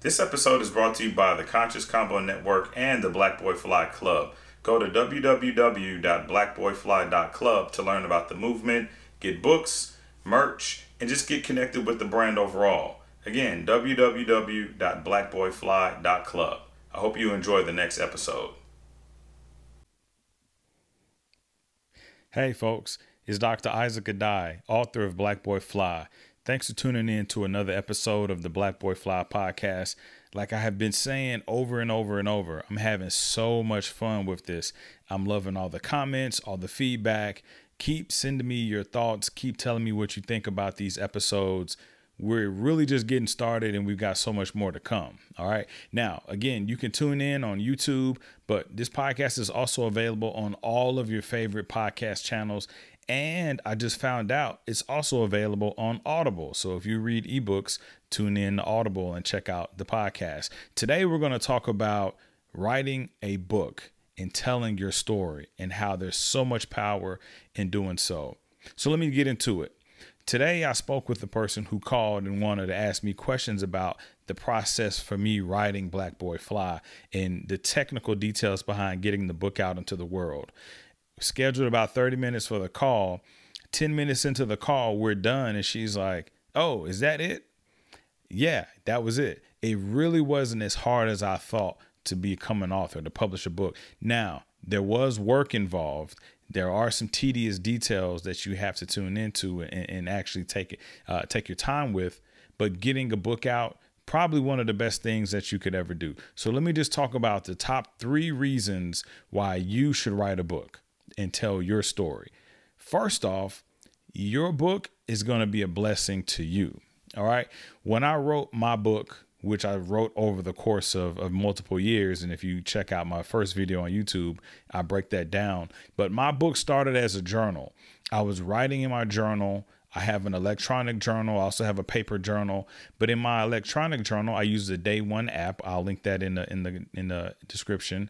This episode is brought to you by the Conscious Combo Network and the Black Boy Fly Club. Go to www.blackboyfly.club to learn about the movement, get books, merch, and just get connected with the brand overall. Again, www.blackboyfly.club. I hope you enjoy the next episode. Hey, folks, it's Dr. Isaac Addae, author of Black Boy Fly. Thanks for tuning in to another episode of the Black Boy Fly podcast. Like I have been saying over and over and over, I'm having so much fun with this. I'm loving all the comments, all the feedback. Keep sending me your thoughts. Keep telling me what you think about these episodes. We're really just getting started and we've got so much more to come. All right. Now, again, you can tune in on YouTube, but this podcast is also available on all of your favorite podcast channels and I just found out it's also available on Audible. So if you read ebooks, tune in to Audible and check out the podcast. Today, we're going to talk about writing a book and telling your story and how there's so much power in doing so. So let me get into it. Today, I spoke with the person who called and wanted to ask me questions about the process for me writing Black Boy Fly and the technical details behind getting the book out into the world scheduled about 30 minutes for the call. 10 minutes into the call, we're done. And she's like, Oh, is that it? Yeah, that was it. It really wasn't as hard as I thought to become an author, to publish a book. Now, there was work involved. There are some tedious details that you have to tune into and, and actually take it, uh, take your time with. But getting a book out, probably one of the best things that you could ever do. So let me just talk about the top three reasons why you should write a book and tell your story. First off, your book is going to be a blessing to you. All right. When I wrote my book, which I wrote over the course of, of multiple years, and if you check out my first video on YouTube, I break that down. But my book started as a journal. I was writing in my journal. I have an electronic journal. I also have a paper journal. But in my electronic journal, I use the Day One app. I'll link that in the in the in the description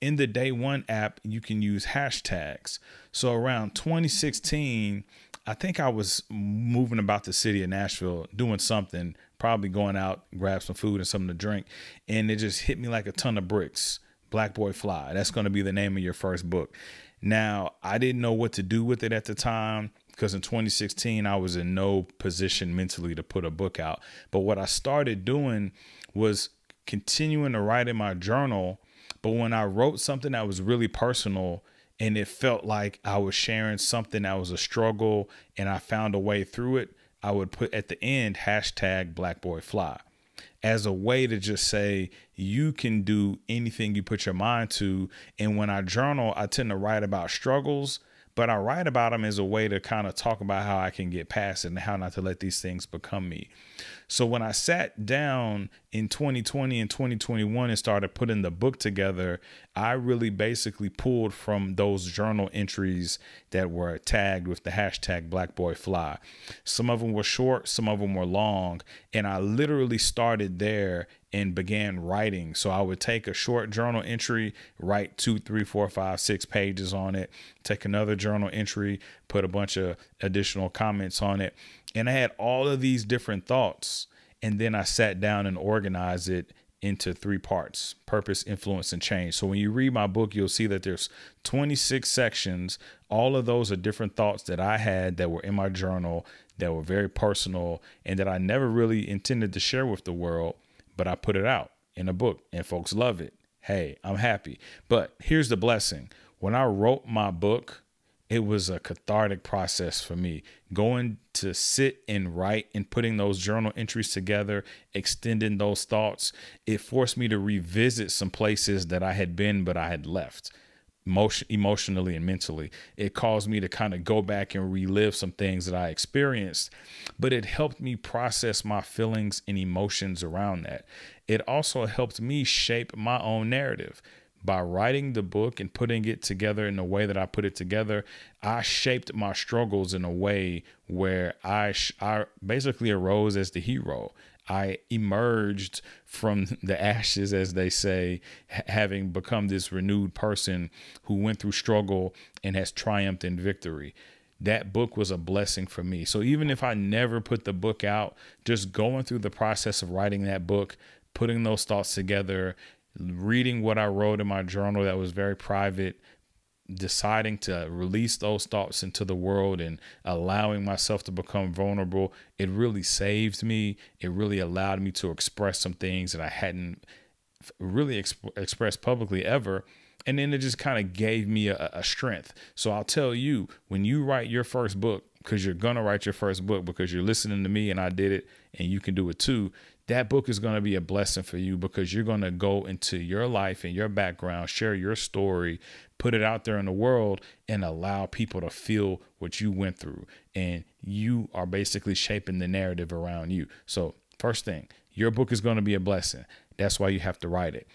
in the day one app, you can use hashtags. So around 2016, I think I was moving about the city of Nashville doing something, probably going out, grab some food and something to drink. And it just hit me like a ton of bricks. Black Boy Fly. That's going to be the name of your first book. Now, I didn't know what to do with it at the time because in 2016, I was in no position mentally to put a book out. But what I started doing was continuing to write in my journal but when I wrote something that was really personal and it felt like I was sharing something that was a struggle and I found a way through it, I would put at the end hashtag Black Boy Fly as a way to just say you can do anything you put your mind to. And when I journal, I tend to write about struggles but I write about them as a way to kind of talk about how I can get past it and how not to let these things become me. So when I sat down in 2020 and 2021 and started putting the book together, I really basically pulled from those journal entries that were tagged with the hashtag Black Boy Fly. Some of them were short, some of them were long, and I literally started there and began writing. So I would take a short journal entry, write two, three, four, five, six pages on it, take another journal entry, put a bunch of additional comments on it. And I had all of these different thoughts. And then I sat down and organized it into three parts purpose influence and change so when you read my book you'll see that there's 26 sections all of those are different thoughts that i had that were in my journal that were very personal and that i never really intended to share with the world but I put it out in a book and folks love it. Hey, I'm happy. But here's the blessing when I wrote my book, it was a cathartic process for me. Going to sit and write and putting those journal entries together, extending those thoughts, it forced me to revisit some places that I had been, but I had left emotion, emotionally and mentally. It caused me to kind of go back and relive some things that I experienced, but it helped me process my feelings and emotions around that. It also helped me shape my own narrative. By writing the book and putting it together in the way that I put it together, I shaped my struggles in a way where I, I basically arose as the hero. I emerged from the ashes, as they say, having become this renewed person who went through struggle and has triumphed in victory. That book was a blessing for me. So even if I never put the book out, just going through the process of writing that book putting those thoughts together, reading what I wrote in my journal that was very private, deciding to release those thoughts into the world and allowing myself to become vulnerable, it really saved me. It really allowed me to express some things that I hadn't really exp- expressed publicly ever. And then it just kind of gave me a, a strength. So I'll tell you, when you write your first book, because you're gonna write your first book because you're listening to me and I did it and you can do it too that book is going to be a blessing for you because you're going to go into your life and your background, share your story, put it out there in the world, and allow people to feel what you went through. And you are basically shaping the narrative around you. So, first thing, your book is going to be a blessing. That's why you have to write it.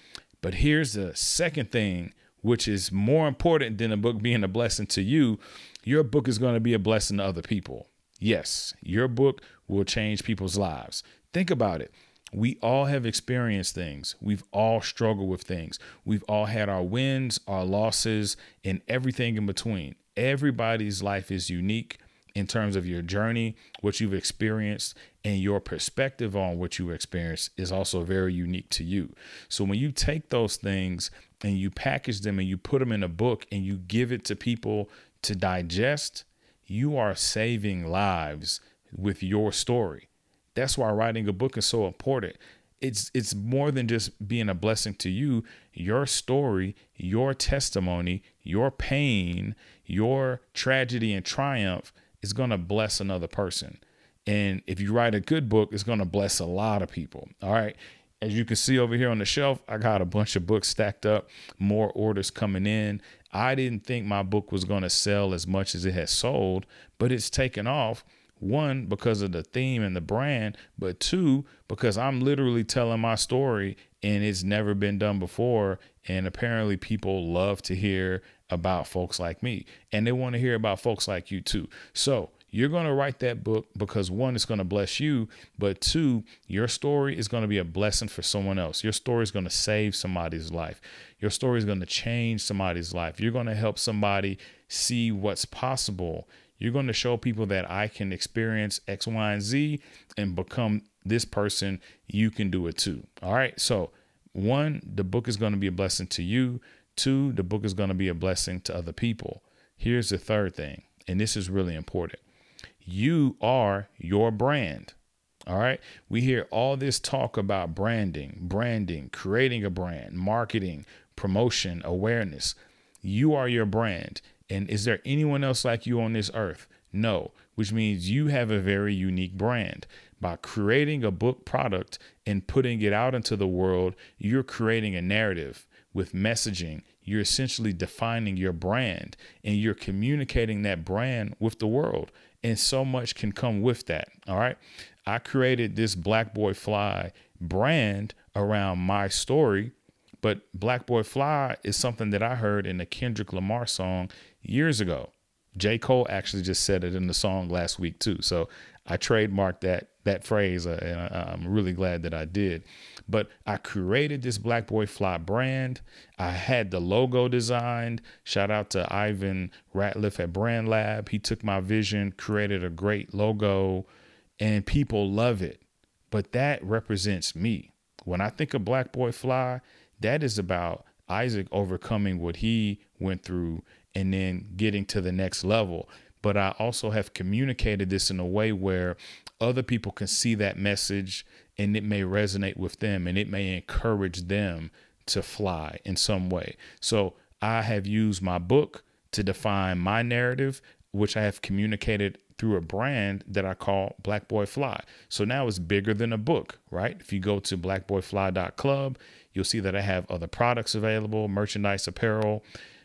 But here's the second thing, which is more important than a book being a blessing to you your book is going to be a blessing to other people. Yes, your book will change people's lives. Think about it. We all have experienced things. We've all struggled with things. We've all had our wins, our losses, and everything in between. Everybody's life is unique in terms of your journey, what you've experienced, and your perspective on what you experienced is also very unique to you. So when you take those things and you package them and you put them in a book and you give it to people to digest, you are saving lives with your story. That's why writing a book is so important. It's it's more than just being a blessing to you. Your story, your testimony, your pain, your tragedy and triumph is going to bless another person. And if you write a good book, it's going to bless a lot of people. All right. As you can see over here on the shelf, I got a bunch of books stacked up, more orders coming in. I didn't think my book was going to sell as much as it has sold, but it's taken off one, because of the theme and the brand, but two, because I'm literally telling my story and it's never been done before. And apparently, people love to hear about folks like me and they want to hear about folks like you too. So, you're going to write that book because one, it's going to bless you, but two, your story is going to be a blessing for someone else. Your story is going to save somebody's life. Your story is going to change somebody's life. You're going to help somebody see what's possible you're going to show people that I can experience X, Y, and Z and become this person. You can do it too. All right. So, one, the book is going to be a blessing to you. Two, the book is going to be a blessing to other people. Here's the third thing, and this is really important you are your brand. All right. We hear all this talk about branding, branding, creating a brand, marketing, promotion, awareness. You are your brand. And is there anyone else like you on this earth? No, which means you have a very unique brand. By creating a book product and putting it out into the world, you're creating a narrative with messaging. You're essentially defining your brand and you're communicating that brand with the world. And so much can come with that. All right. I created this Black Boy Fly brand around my story, but Black Boy Fly is something that I heard in a Kendrick Lamar song years ago. J. Cole actually just said it in the song last week too. So I trademarked that that phrase, uh, and I, I'm really glad that I did. But I created this Black Boy Fly brand. I had the logo designed. Shout out to Ivan Ratliff at Brand Lab. He took my vision, created a great logo, and people love it. But that represents me. When I think of Black Boy Fly, that is about Isaac overcoming what he went through and then getting to the next level. But I also have communicated this in a way where other people can see that message and it may resonate with them and it may encourage them to fly in some way. So I have used my book to define my narrative, which I have communicated through a brand that I call Black Boy Fly. So now it's bigger than a book, right? If you go to blackboyfly.club, you'll see that I have other products available, merchandise, apparel.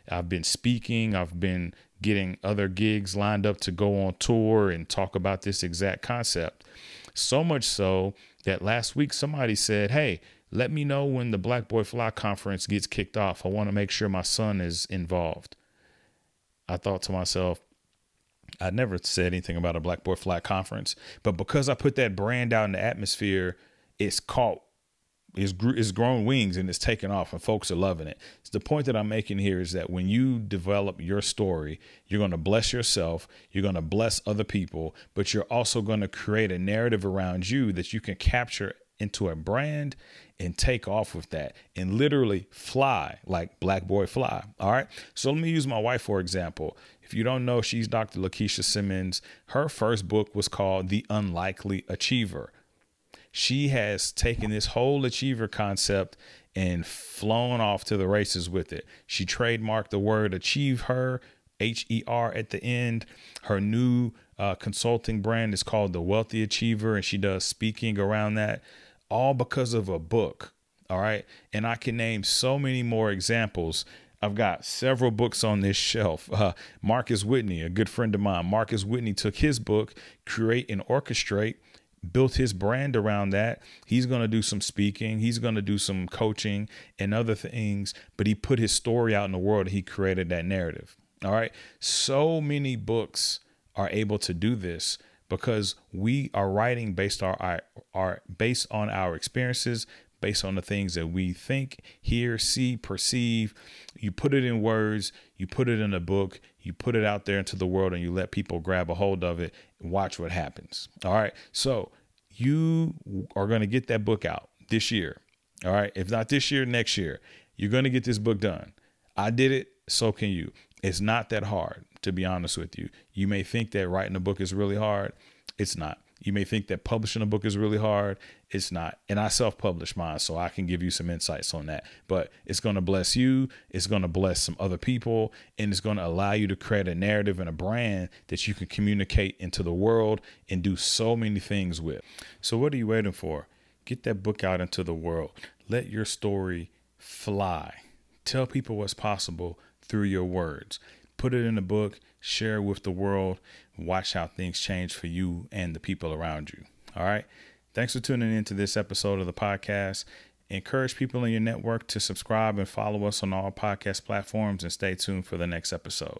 I've been speaking, I've been getting other gigs lined up to go on tour and talk about this exact concept. So much so that last week somebody said, Hey, let me know when the Black Boy Fly conference gets kicked off. I want to make sure my son is involved. I thought to myself, I never said anything about a Black Boy Fly conference, but because I put that brand out in the atmosphere, it's caught it's, it's grown wings and it's taken off and folks are loving it. So the point that I'm making here is that when you develop your story, you're going to bless yourself, you're going to bless other people, but you're also going to create a narrative around you that you can capture into a brand and take off with that and literally fly like Black Boy Fly. All right. So let me use my wife for example. If you don't know, she's Dr. Lakeisha Simmons. Her first book was called The Unlikely Achiever. She has taken this whole achiever concept and flown off to the races with it. She trademarked the word achieve her, H E R at the end. Her new uh, consulting brand is called The Wealthy Achiever, and she does speaking around that, all because of a book. All right. And I can name so many more examples. I've got several books on this shelf. Uh, Marcus Whitney, a good friend of mine, Marcus Whitney took his book, Create and Orchestrate, built his brand around that. He's going to do some speaking, he's going to do some coaching and other things, but he put his story out in the world. He created that narrative. All right. So many books are able to do this because we are writing based our, our, our based on our experiences, based on the things that we think, hear, see, perceive. You put it in words, you put it in a book, you put it out there into the world, and you let people grab a hold of it and watch what happens. All right. So you are going to get that book out this year. All right. If not this year, next year, you're going to get this book done. I did it. So can you. It's not that hard, to be honest with you. You may think that writing a book is really hard. It's not. You may think that publishing a book is really hard. It's not. And I self publish mine, so I can give you some insights on that. But it's going to bless you. It's going to bless some other people. And it's going to allow you to create a narrative and a brand that you can communicate into the world and do so many things with. So, what are you waiting for? Get that book out into the world. Let your story fly. Tell people what's possible through your words. Put it in a book, share it with the world, watch how things change for you and the people around you. All right. Thanks for tuning in to this episode of the podcast. Encourage people in your network to subscribe and follow us on all podcast platforms and stay tuned for the next episode.